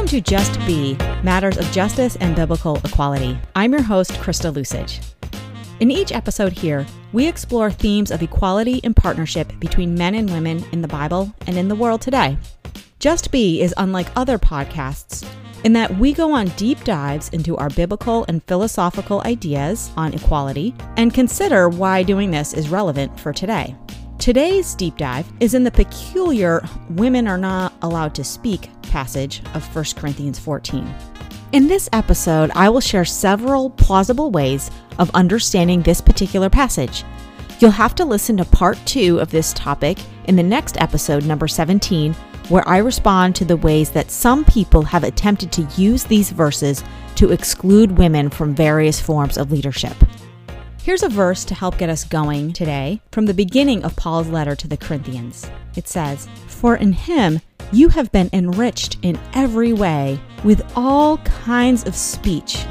Welcome to Just Be Matters of Justice and Biblical Equality. I'm your host, Krista Lusage. In each episode here, we explore themes of equality and partnership between men and women in the Bible and in the world today. Just Be is unlike other podcasts in that we go on deep dives into our biblical and philosophical ideas on equality and consider why doing this is relevant for today. Today's deep dive is in the peculiar women are not allowed to speak passage of 1 Corinthians 14. In this episode, I will share several plausible ways of understanding this particular passage. You'll have to listen to part two of this topic in the next episode, number 17, where I respond to the ways that some people have attempted to use these verses to exclude women from various forms of leadership. Here's a verse to help get us going today from the beginning of Paul's letter to the Corinthians. It says, For in him you have been enriched in every way with all kinds of speech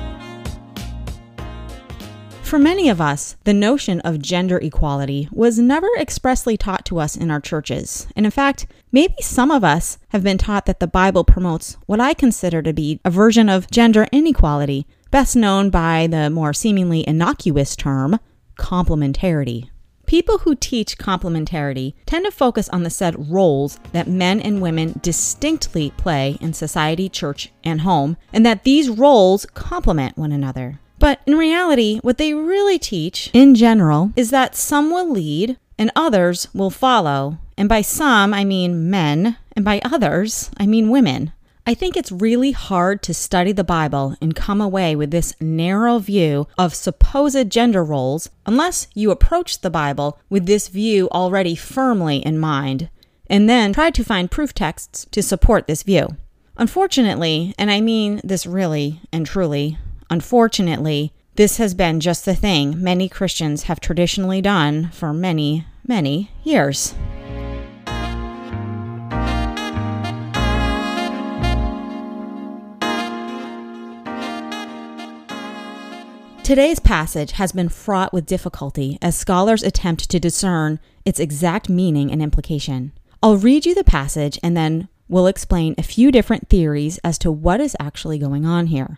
for many of us, the notion of gender equality was never expressly taught to us in our churches. And in fact, maybe some of us have been taught that the Bible promotes what I consider to be a version of gender inequality, best known by the more seemingly innocuous term, complementarity. People who teach complementarity tend to focus on the said roles that men and women distinctly play in society, church, and home, and that these roles complement one another. But in reality, what they really teach in general is that some will lead and others will follow. And by some, I mean men, and by others, I mean women. I think it's really hard to study the Bible and come away with this narrow view of supposed gender roles unless you approach the Bible with this view already firmly in mind, and then try to find proof texts to support this view. Unfortunately, and I mean this really and truly, Unfortunately, this has been just the thing many Christians have traditionally done for many, many years. Today's passage has been fraught with difficulty as scholars attempt to discern its exact meaning and implication. I'll read you the passage and then we'll explain a few different theories as to what is actually going on here.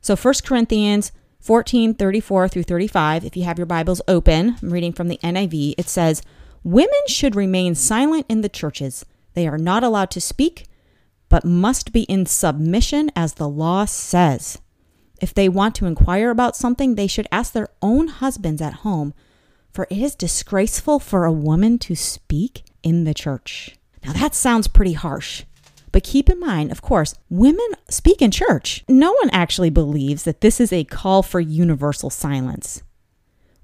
So 1 Corinthians 14, 34 through 35, if you have your Bibles open, I'm reading from the NIV, it says, Women should remain silent in the churches. They are not allowed to speak, but must be in submission as the law says. If they want to inquire about something, they should ask their own husbands at home, for it is disgraceful for a woman to speak in the church. Now that sounds pretty harsh. But keep in mind, of course, women speak in church. No one actually believes that this is a call for universal silence.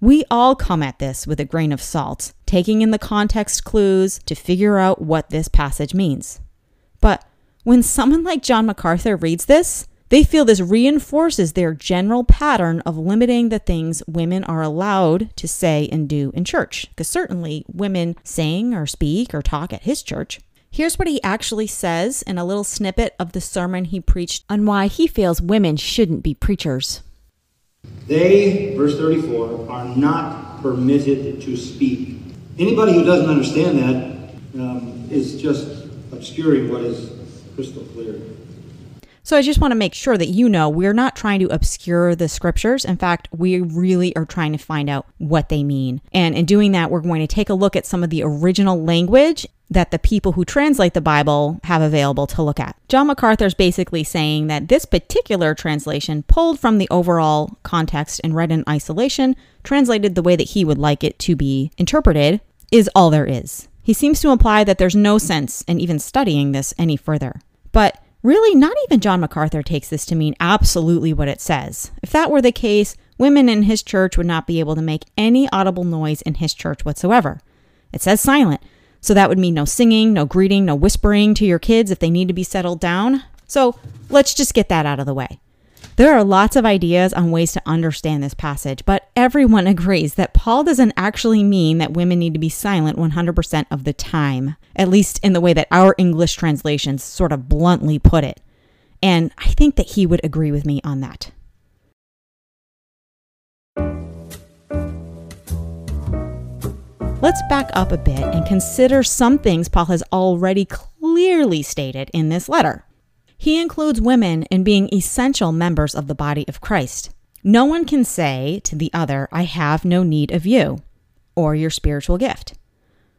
We all come at this with a grain of salt, taking in the context clues to figure out what this passage means. But when someone like John MacArthur reads this, they feel this reinforces their general pattern of limiting the things women are allowed to say and do in church. Because certainly women sing or speak or talk at his church. Here's what he actually says in a little snippet of the sermon he preached on why he feels women shouldn't be preachers. They, verse 34, are not permitted to speak. Anybody who doesn't understand that um, is just obscuring what is crystal clear. So I just want to make sure that you know we're not trying to obscure the scriptures. In fact, we really are trying to find out what they mean. And in doing that, we're going to take a look at some of the original language that the people who translate the Bible have available to look at. John MacArthur is basically saying that this particular translation, pulled from the overall context and read in isolation, translated the way that he would like it to be interpreted, is all there is. He seems to imply that there's no sense in even studying this any further. But really, not even John MacArthur takes this to mean absolutely what it says. If that were the case, women in his church would not be able to make any audible noise in his church whatsoever. It says silent. So that would mean no singing, no greeting, no whispering to your kids if they need to be settled down. So let's just get that out of the way. There are lots of ideas on ways to understand this passage, but everyone agrees that Paul doesn't actually mean that women need to be silent 100% of the time, at least in the way that our English translations sort of bluntly put it. And I think that he would agree with me on that. Let's back up a bit and consider some things Paul has already clearly stated in this letter. He includes women in being essential members of the body of Christ. No one can say to the other, I have no need of you or your spiritual gift.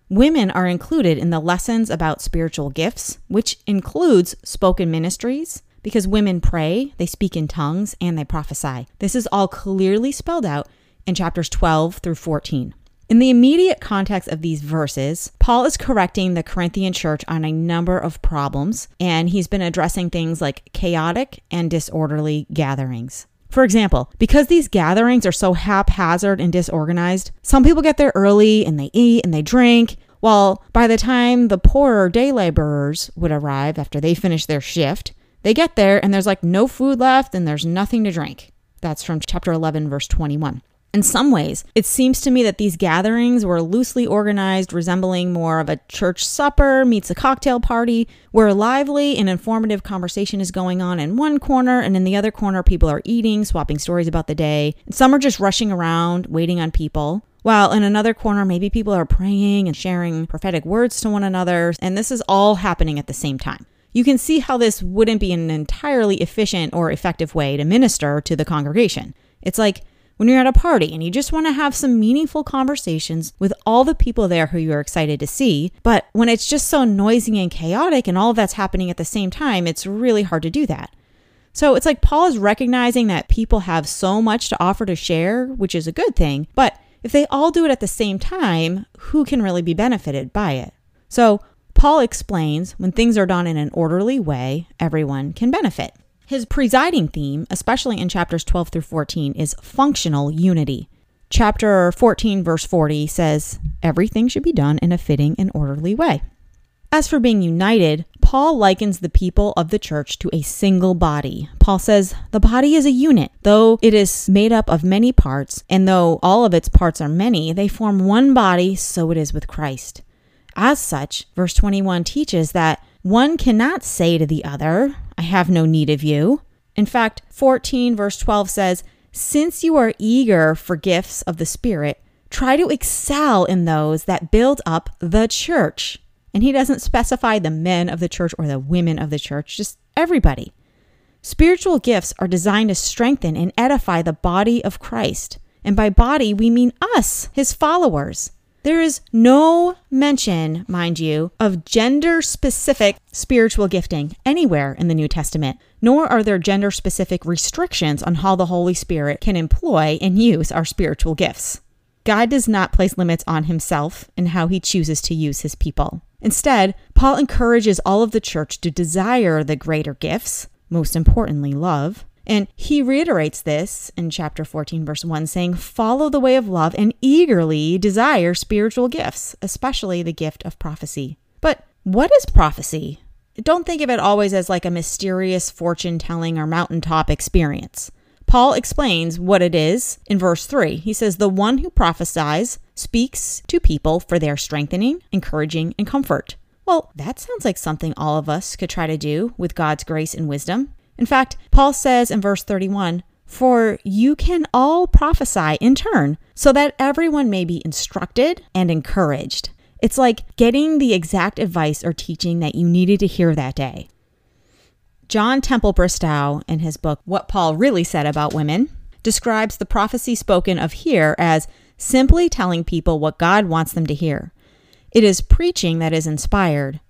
Women are included in the lessons about spiritual gifts, which includes spoken ministries, because women pray, they speak in tongues, and they prophesy. This is all clearly spelled out in chapters 12 through 14. In the immediate context of these verses, Paul is correcting the Corinthian church on a number of problems, and he's been addressing things like chaotic and disorderly gatherings. For example, because these gatherings are so haphazard and disorganized, some people get there early and they eat and they drink, while by the time the poorer day laborers would arrive after they finish their shift, they get there and there's like no food left and there's nothing to drink. That's from chapter 11, verse 21. In some ways, it seems to me that these gatherings were loosely organized, resembling more of a church supper meets a cocktail party, where lively and informative conversation is going on in one corner, and in the other corner, people are eating, swapping stories about the day. Some are just rushing around, waiting on people. While in another corner, maybe people are praying and sharing prophetic words to one another, and this is all happening at the same time. You can see how this wouldn't be an entirely efficient or effective way to minister to the congregation. It's like when you're at a party and you just want to have some meaningful conversations with all the people there who you're excited to see. But when it's just so noisy and chaotic and all that's happening at the same time, it's really hard to do that. So it's like Paul is recognizing that people have so much to offer to share, which is a good thing. But if they all do it at the same time, who can really be benefited by it? So Paul explains when things are done in an orderly way, everyone can benefit. His presiding theme, especially in chapters 12 through 14, is functional unity. Chapter 14, verse 40 says, Everything should be done in a fitting and orderly way. As for being united, Paul likens the people of the church to a single body. Paul says, The body is a unit. Though it is made up of many parts, and though all of its parts are many, they form one body, so it is with Christ. As such, verse 21 teaches that one cannot say to the other, I have no need of you. In fact, 14 verse 12 says, Since you are eager for gifts of the Spirit, try to excel in those that build up the church. And he doesn't specify the men of the church or the women of the church, just everybody. Spiritual gifts are designed to strengthen and edify the body of Christ. And by body, we mean us, his followers. There is no mention, mind you, of gender specific spiritual gifting anywhere in the New Testament, nor are there gender specific restrictions on how the Holy Spirit can employ and use our spiritual gifts. God does not place limits on himself and how he chooses to use his people. Instead, Paul encourages all of the church to desire the greater gifts, most importantly, love, and he reiterates this in chapter 14, verse 1, saying, Follow the way of love and eagerly desire spiritual gifts, especially the gift of prophecy. But what is prophecy? Don't think of it always as like a mysterious fortune telling or mountaintop experience. Paul explains what it is in verse 3. He says, The one who prophesies speaks to people for their strengthening, encouraging, and comfort. Well, that sounds like something all of us could try to do with God's grace and wisdom. In fact, Paul says in verse 31 For you can all prophesy in turn, so that everyone may be instructed and encouraged. It's like getting the exact advice or teaching that you needed to hear that day. John Temple Bristow, in his book What Paul Really Said About Women, describes the prophecy spoken of here as simply telling people what God wants them to hear. It is preaching that is inspired.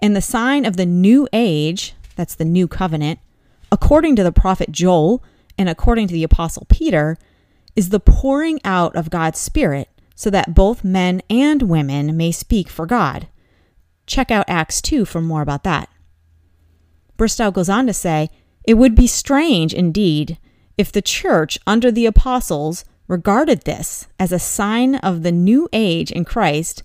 And the sign of the new age, that's the new covenant, according to the prophet Joel and according to the apostle Peter, is the pouring out of God's Spirit so that both men and women may speak for God. Check out Acts 2 for more about that. Bristow goes on to say, It would be strange indeed if the church under the apostles regarded this as a sign of the new age in Christ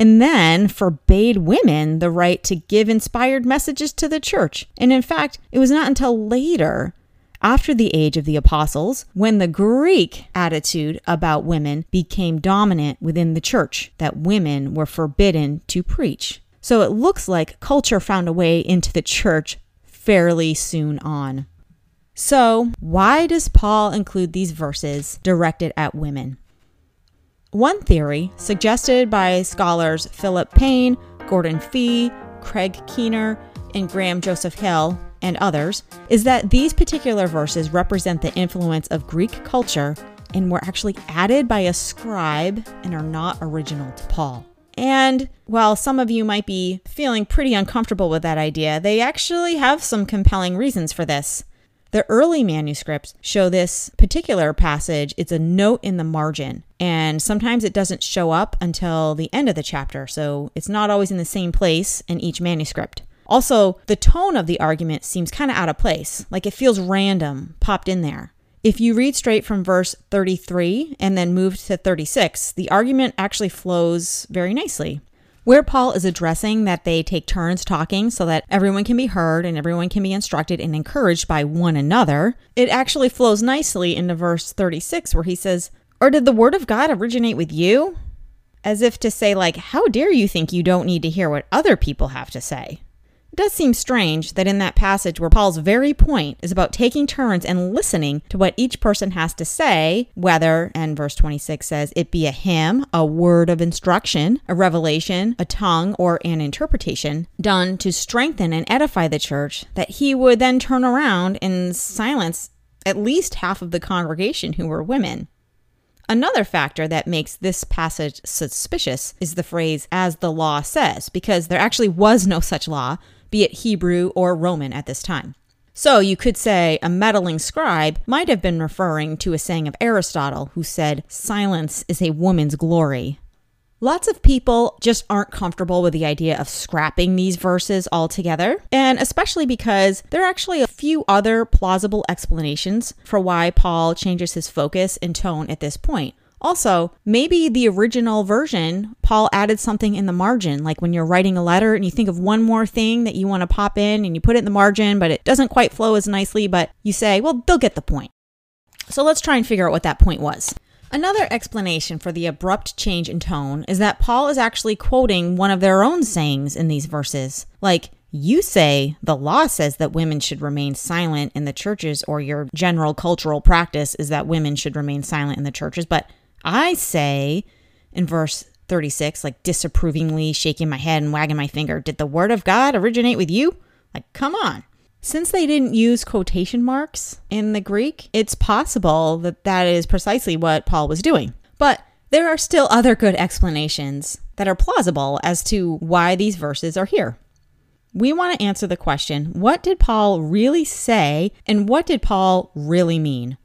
and then forbade women the right to give inspired messages to the church. And in fact, it was not until later, after the age of the apostles, when the Greek attitude about women became dominant within the church, that women were forbidden to preach. So it looks like culture found a way into the church fairly soon on. So, why does Paul include these verses directed at women? One theory, suggested by scholars Philip Payne, Gordon Fee, Craig Keener, and Graham Joseph Hill, and others, is that these particular verses represent the influence of Greek culture and were actually added by a scribe and are not original to Paul. And while some of you might be feeling pretty uncomfortable with that idea, they actually have some compelling reasons for this. The early manuscripts show this particular passage, it's a note in the margin, and sometimes it doesn't show up until the end of the chapter, so it's not always in the same place in each manuscript. Also, the tone of the argument seems kind of out of place, like it feels random, popped in there. If you read straight from verse 33 and then move to 36, the argument actually flows very nicely. Where Paul is addressing that they take turns talking so that everyone can be heard and everyone can be instructed and encouraged by one another, it actually flows nicely into verse 36 where he says, Or did the word of God originate with you? As if to say, like, how dare you think you don't need to hear what other people have to say? It does seem strange that in that passage where Paul's very point is about taking turns and listening to what each person has to say, whether, and verse 26 says, it be a hymn, a word of instruction, a revelation, a tongue, or an interpretation, done to strengthen and edify the church, that he would then turn around and silence at least half of the congregation who were women. Another factor that makes this passage suspicious is the phrase, as the law says, because there actually was no such law be it Hebrew or Roman at this time. So you could say a meddling scribe might have been referring to a saying of Aristotle, who said, Silence is a woman's glory. Lots of people just aren't comfortable with the idea of scrapping these verses altogether, and especially because there are actually a few other plausible explanations for why Paul changes his focus and tone at this point. Also, maybe the original version, Paul added something in the margin, like when you're writing a letter and you think of one more thing that you want to pop in and you put it in the margin, but it doesn't quite flow as nicely, but you say, well, they'll get the point. So let's try and figure out what that point was. Another explanation for the abrupt change in tone is that Paul is actually quoting one of their own sayings in these verses. Like, you say the law says that women should remain silent in the churches, or your general cultural practice is that women should remain silent in the churches, but I say in verse 36, like disapprovingly shaking my head and wagging my finger, Did the word of God originate with you? Like, come on. Since they didn't use quotation marks in the Greek, it's possible that that is precisely what Paul was doing. But there are still other good explanations that are plausible as to why these verses are here. We want to answer the question what did Paul really say and what did Paul really mean?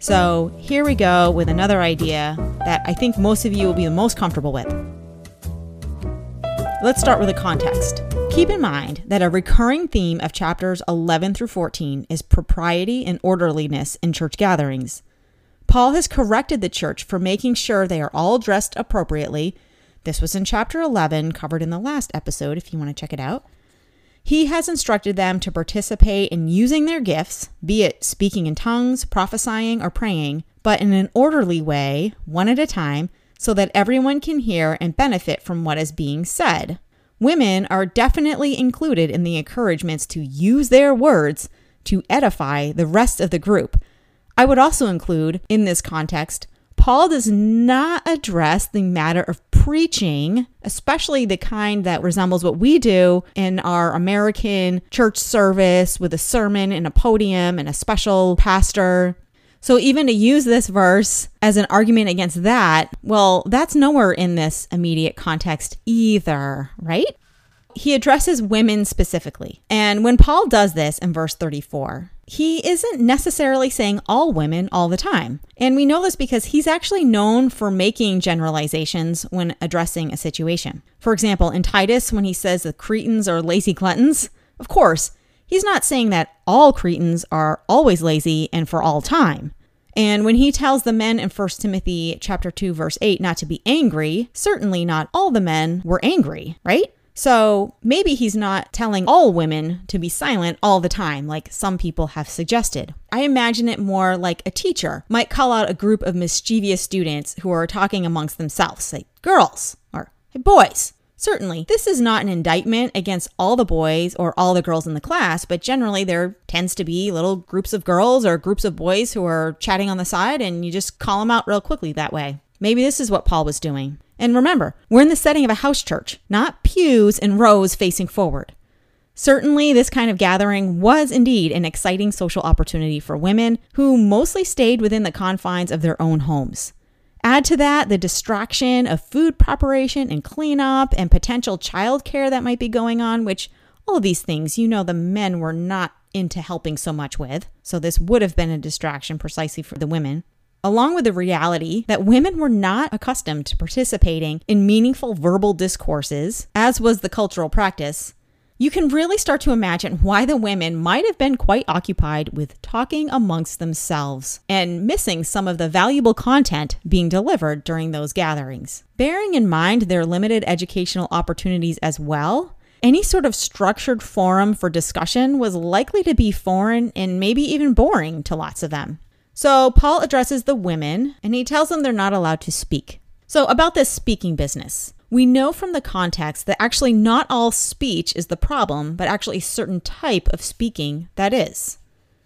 So here we go with another idea that I think most of you will be the most comfortable with. Let's start with the context. Keep in mind that a recurring theme of chapters 11 through 14 is propriety and orderliness in church gatherings. Paul has corrected the church for making sure they are all dressed appropriately. This was in chapter 11, covered in the last episode, if you want to check it out. He has instructed them to participate in using their gifts, be it speaking in tongues, prophesying, or praying, but in an orderly way, one at a time, so that everyone can hear and benefit from what is being said. Women are definitely included in the encouragements to use their words to edify the rest of the group. I would also include, in this context, Paul does not address the matter of preaching, especially the kind that resembles what we do in our American church service with a sermon and a podium and a special pastor. So, even to use this verse as an argument against that, well, that's nowhere in this immediate context either, right? He addresses women specifically. And when Paul does this in verse 34, he isn't necessarily saying all women all the time. And we know this because he's actually known for making generalizations when addressing a situation. For example, in Titus, when he says the Cretans are lazy gluttons, of course, he's not saying that all Cretans are always lazy and for all time. And when he tells the men in 1 Timothy chapter 2 verse 8 not to be angry, certainly not all the men were angry, right? So maybe he's not telling all women to be silent all the time, like some people have suggested. I imagine it more like a teacher might call out a group of mischievous students who are talking amongst themselves, say, girls, or hey, boys. Certainly, this is not an indictment against all the boys or all the girls in the class, but generally there tends to be little groups of girls or groups of boys who are chatting on the side, and you just call them out real quickly that way. Maybe this is what Paul was doing. And remember, we're in the setting of a house church, not pews and rows facing forward. Certainly, this kind of gathering was indeed an exciting social opportunity for women who mostly stayed within the confines of their own homes. Add to that the distraction of food preparation and cleanup and potential childcare that might be going on, which all of these things, you know, the men were not into helping so much with. So this would have been a distraction precisely for the women. Along with the reality that women were not accustomed to participating in meaningful verbal discourses, as was the cultural practice, you can really start to imagine why the women might have been quite occupied with talking amongst themselves and missing some of the valuable content being delivered during those gatherings. Bearing in mind their limited educational opportunities as well, any sort of structured forum for discussion was likely to be foreign and maybe even boring to lots of them. So, Paul addresses the women and he tells them they're not allowed to speak. So, about this speaking business. We know from the context that actually not all speech is the problem, but actually a certain type of speaking that is.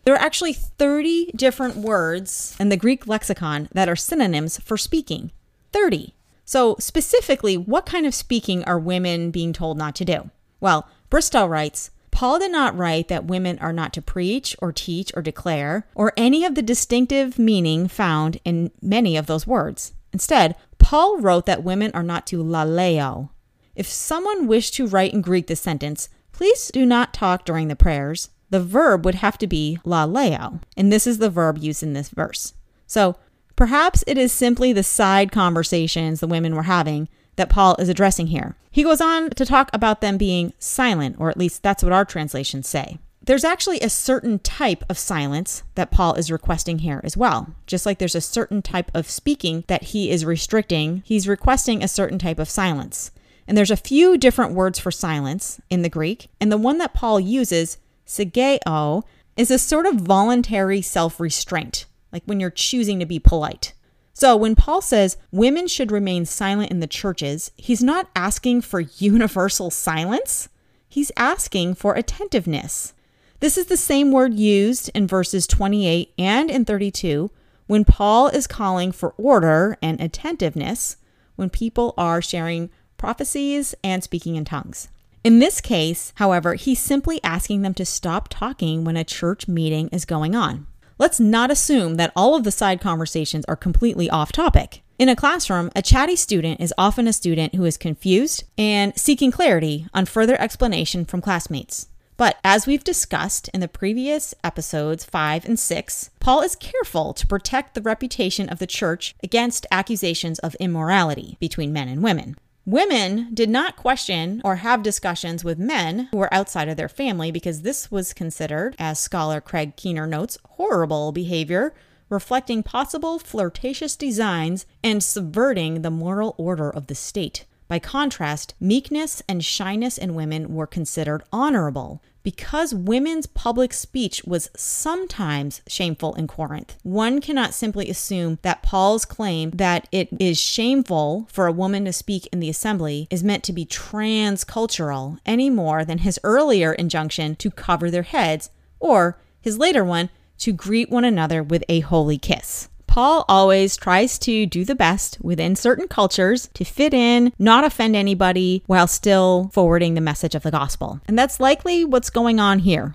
There are actually 30 different words in the Greek lexicon that are synonyms for speaking. 30. So, specifically, what kind of speaking are women being told not to do? Well, Bristow writes Paul did not write that women are not to preach or teach or declare, or any of the distinctive meaning found in many of those words. Instead, Paul wrote that women are not to laleo. If someone wished to write in Greek the sentence, please do not talk during the prayers, the verb would have to be laleo, and this is the verb used in this verse. So perhaps it is simply the side conversations the women were having that Paul is addressing here. He goes on to talk about them being silent, or at least that's what our translations say there's actually a certain type of silence that Paul is requesting here as well. Just like there's a certain type of speaking that he is restricting, he's requesting a certain type of silence. And there's a few different words for silence in the Greek, and the one that Paul uses, sigeo, is a sort of voluntary self restraint, like when you're choosing to be polite. So when Paul says women should remain silent in the churches, he's not asking for universal silence. He's asking for attentiveness. This is the same word used in verses 28 and in 32 when Paul is calling for order and attentiveness when people are sharing prophecies and speaking in tongues. In this case, however, he's simply asking them to stop talking when a church meeting is going on. Let's not assume that all of the side conversations are completely off topic. In a classroom, a chatty student is often a student who is confused and seeking clarity on further explanation from classmates. But as we've discussed in the previous episodes 5 and 6, Paul is careful to protect the reputation of the church against accusations of immorality between men and women. Women did not question or have discussions with men who were outside of their family because this was considered, as scholar Craig Keener notes, horrible behavior, reflecting possible flirtatious designs and subverting the moral order of the state. By contrast, meekness and shyness in women were considered honorable, because women's public speech was sometimes shameful in Corinth, one cannot simply assume that Paul's claim that it is shameful for a woman to speak in the assembly is meant to be transcultural any more than his earlier injunction to cover their heads or his later one to greet one another with a holy kiss. Paul always tries to do the best within certain cultures to fit in, not offend anybody, while still forwarding the message of the gospel. And that's likely what's going on here.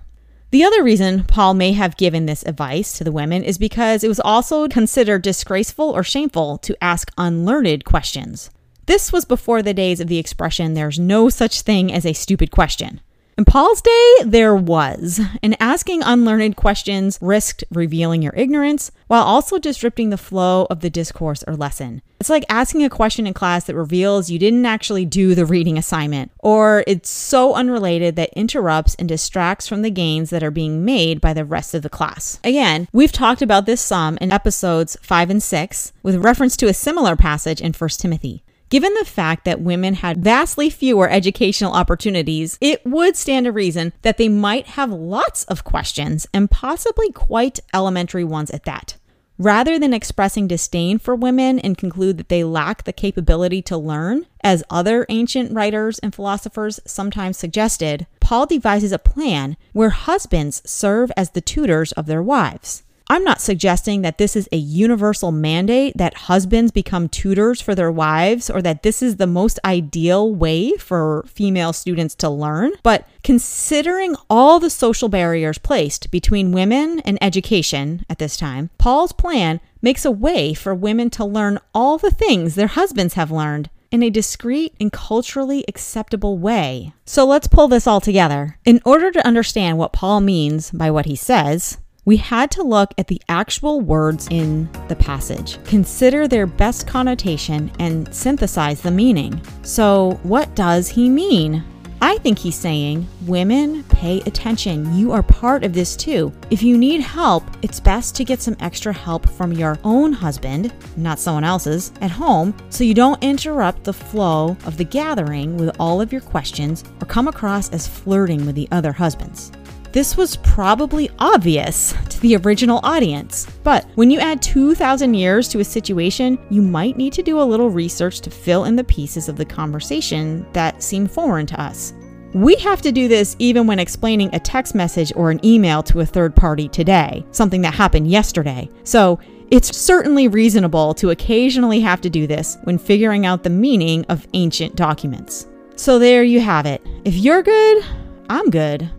The other reason Paul may have given this advice to the women is because it was also considered disgraceful or shameful to ask unlearned questions. This was before the days of the expression, there's no such thing as a stupid question. In Paul's day, there was, and asking unlearned questions risked revealing your ignorance while also disrupting the flow of the discourse or lesson. It's like asking a question in class that reveals you didn't actually do the reading assignment, or it's so unrelated that interrupts and distracts from the gains that are being made by the rest of the class. Again, we've talked about this some in episodes 5 and 6 with reference to a similar passage in 1 Timothy. Given the fact that women had vastly fewer educational opportunities, it would stand to reason that they might have lots of questions and possibly quite elementary ones at that. Rather than expressing disdain for women and conclude that they lack the capability to learn, as other ancient writers and philosophers sometimes suggested, Paul devises a plan where husbands serve as the tutors of their wives. I'm not suggesting that this is a universal mandate that husbands become tutors for their wives or that this is the most ideal way for female students to learn, but considering all the social barriers placed between women and education at this time, Paul's plan makes a way for women to learn all the things their husbands have learned in a discreet and culturally acceptable way. So let's pull this all together. In order to understand what Paul means by what he says, we had to look at the actual words in the passage, consider their best connotation, and synthesize the meaning. So, what does he mean? I think he's saying, Women, pay attention. You are part of this too. If you need help, it's best to get some extra help from your own husband, not someone else's, at home, so you don't interrupt the flow of the gathering with all of your questions or come across as flirting with the other husbands. This was probably obvious to the original audience, but when you add 2,000 years to a situation, you might need to do a little research to fill in the pieces of the conversation that seem foreign to us. We have to do this even when explaining a text message or an email to a third party today, something that happened yesterday. So, it's certainly reasonable to occasionally have to do this when figuring out the meaning of ancient documents. So, there you have it. If you're good, I'm good.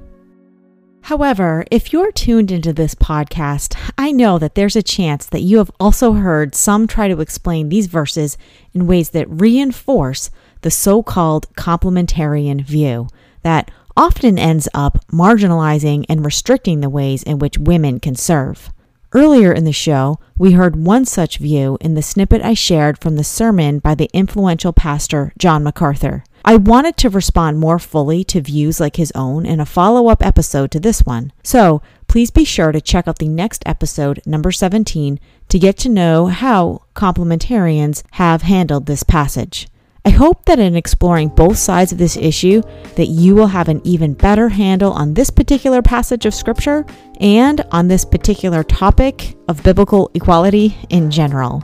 However, if you're tuned into this podcast, I know that there's a chance that you have also heard some try to explain these verses in ways that reinforce the so called complementarian view that often ends up marginalizing and restricting the ways in which women can serve. Earlier in the show, we heard one such view in the snippet I shared from the sermon by the influential pastor John MacArthur. I wanted to respond more fully to views like his own in a follow up episode to this one. So please be sure to check out the next episode, number 17, to get to know how complementarians have handled this passage. I hope that in exploring both sides of this issue that you will have an even better handle on this particular passage of scripture and on this particular topic of biblical equality in general.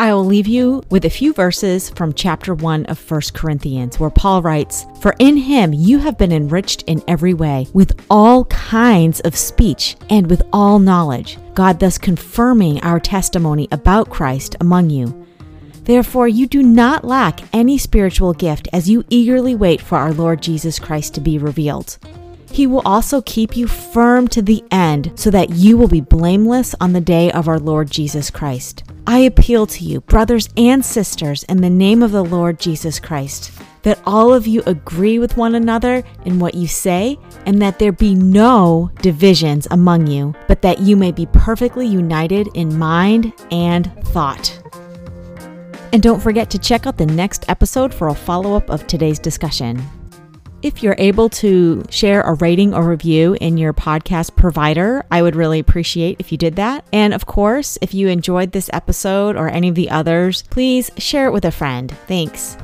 I will leave you with a few verses from chapter 1 of 1 Corinthians, where Paul writes, For in him you have been enriched in every way, with all kinds of speech and with all knowledge, God thus confirming our testimony about Christ among you. Therefore, you do not lack any spiritual gift as you eagerly wait for our Lord Jesus Christ to be revealed. He will also keep you firm to the end so that you will be blameless on the day of our Lord Jesus Christ. I appeal to you, brothers and sisters, in the name of the Lord Jesus Christ, that all of you agree with one another in what you say, and that there be no divisions among you, but that you may be perfectly united in mind and thought. And don't forget to check out the next episode for a follow up of today's discussion. If you're able to share a rating or review in your podcast provider, I would really appreciate if you did that. And of course, if you enjoyed this episode or any of the others, please share it with a friend. Thanks.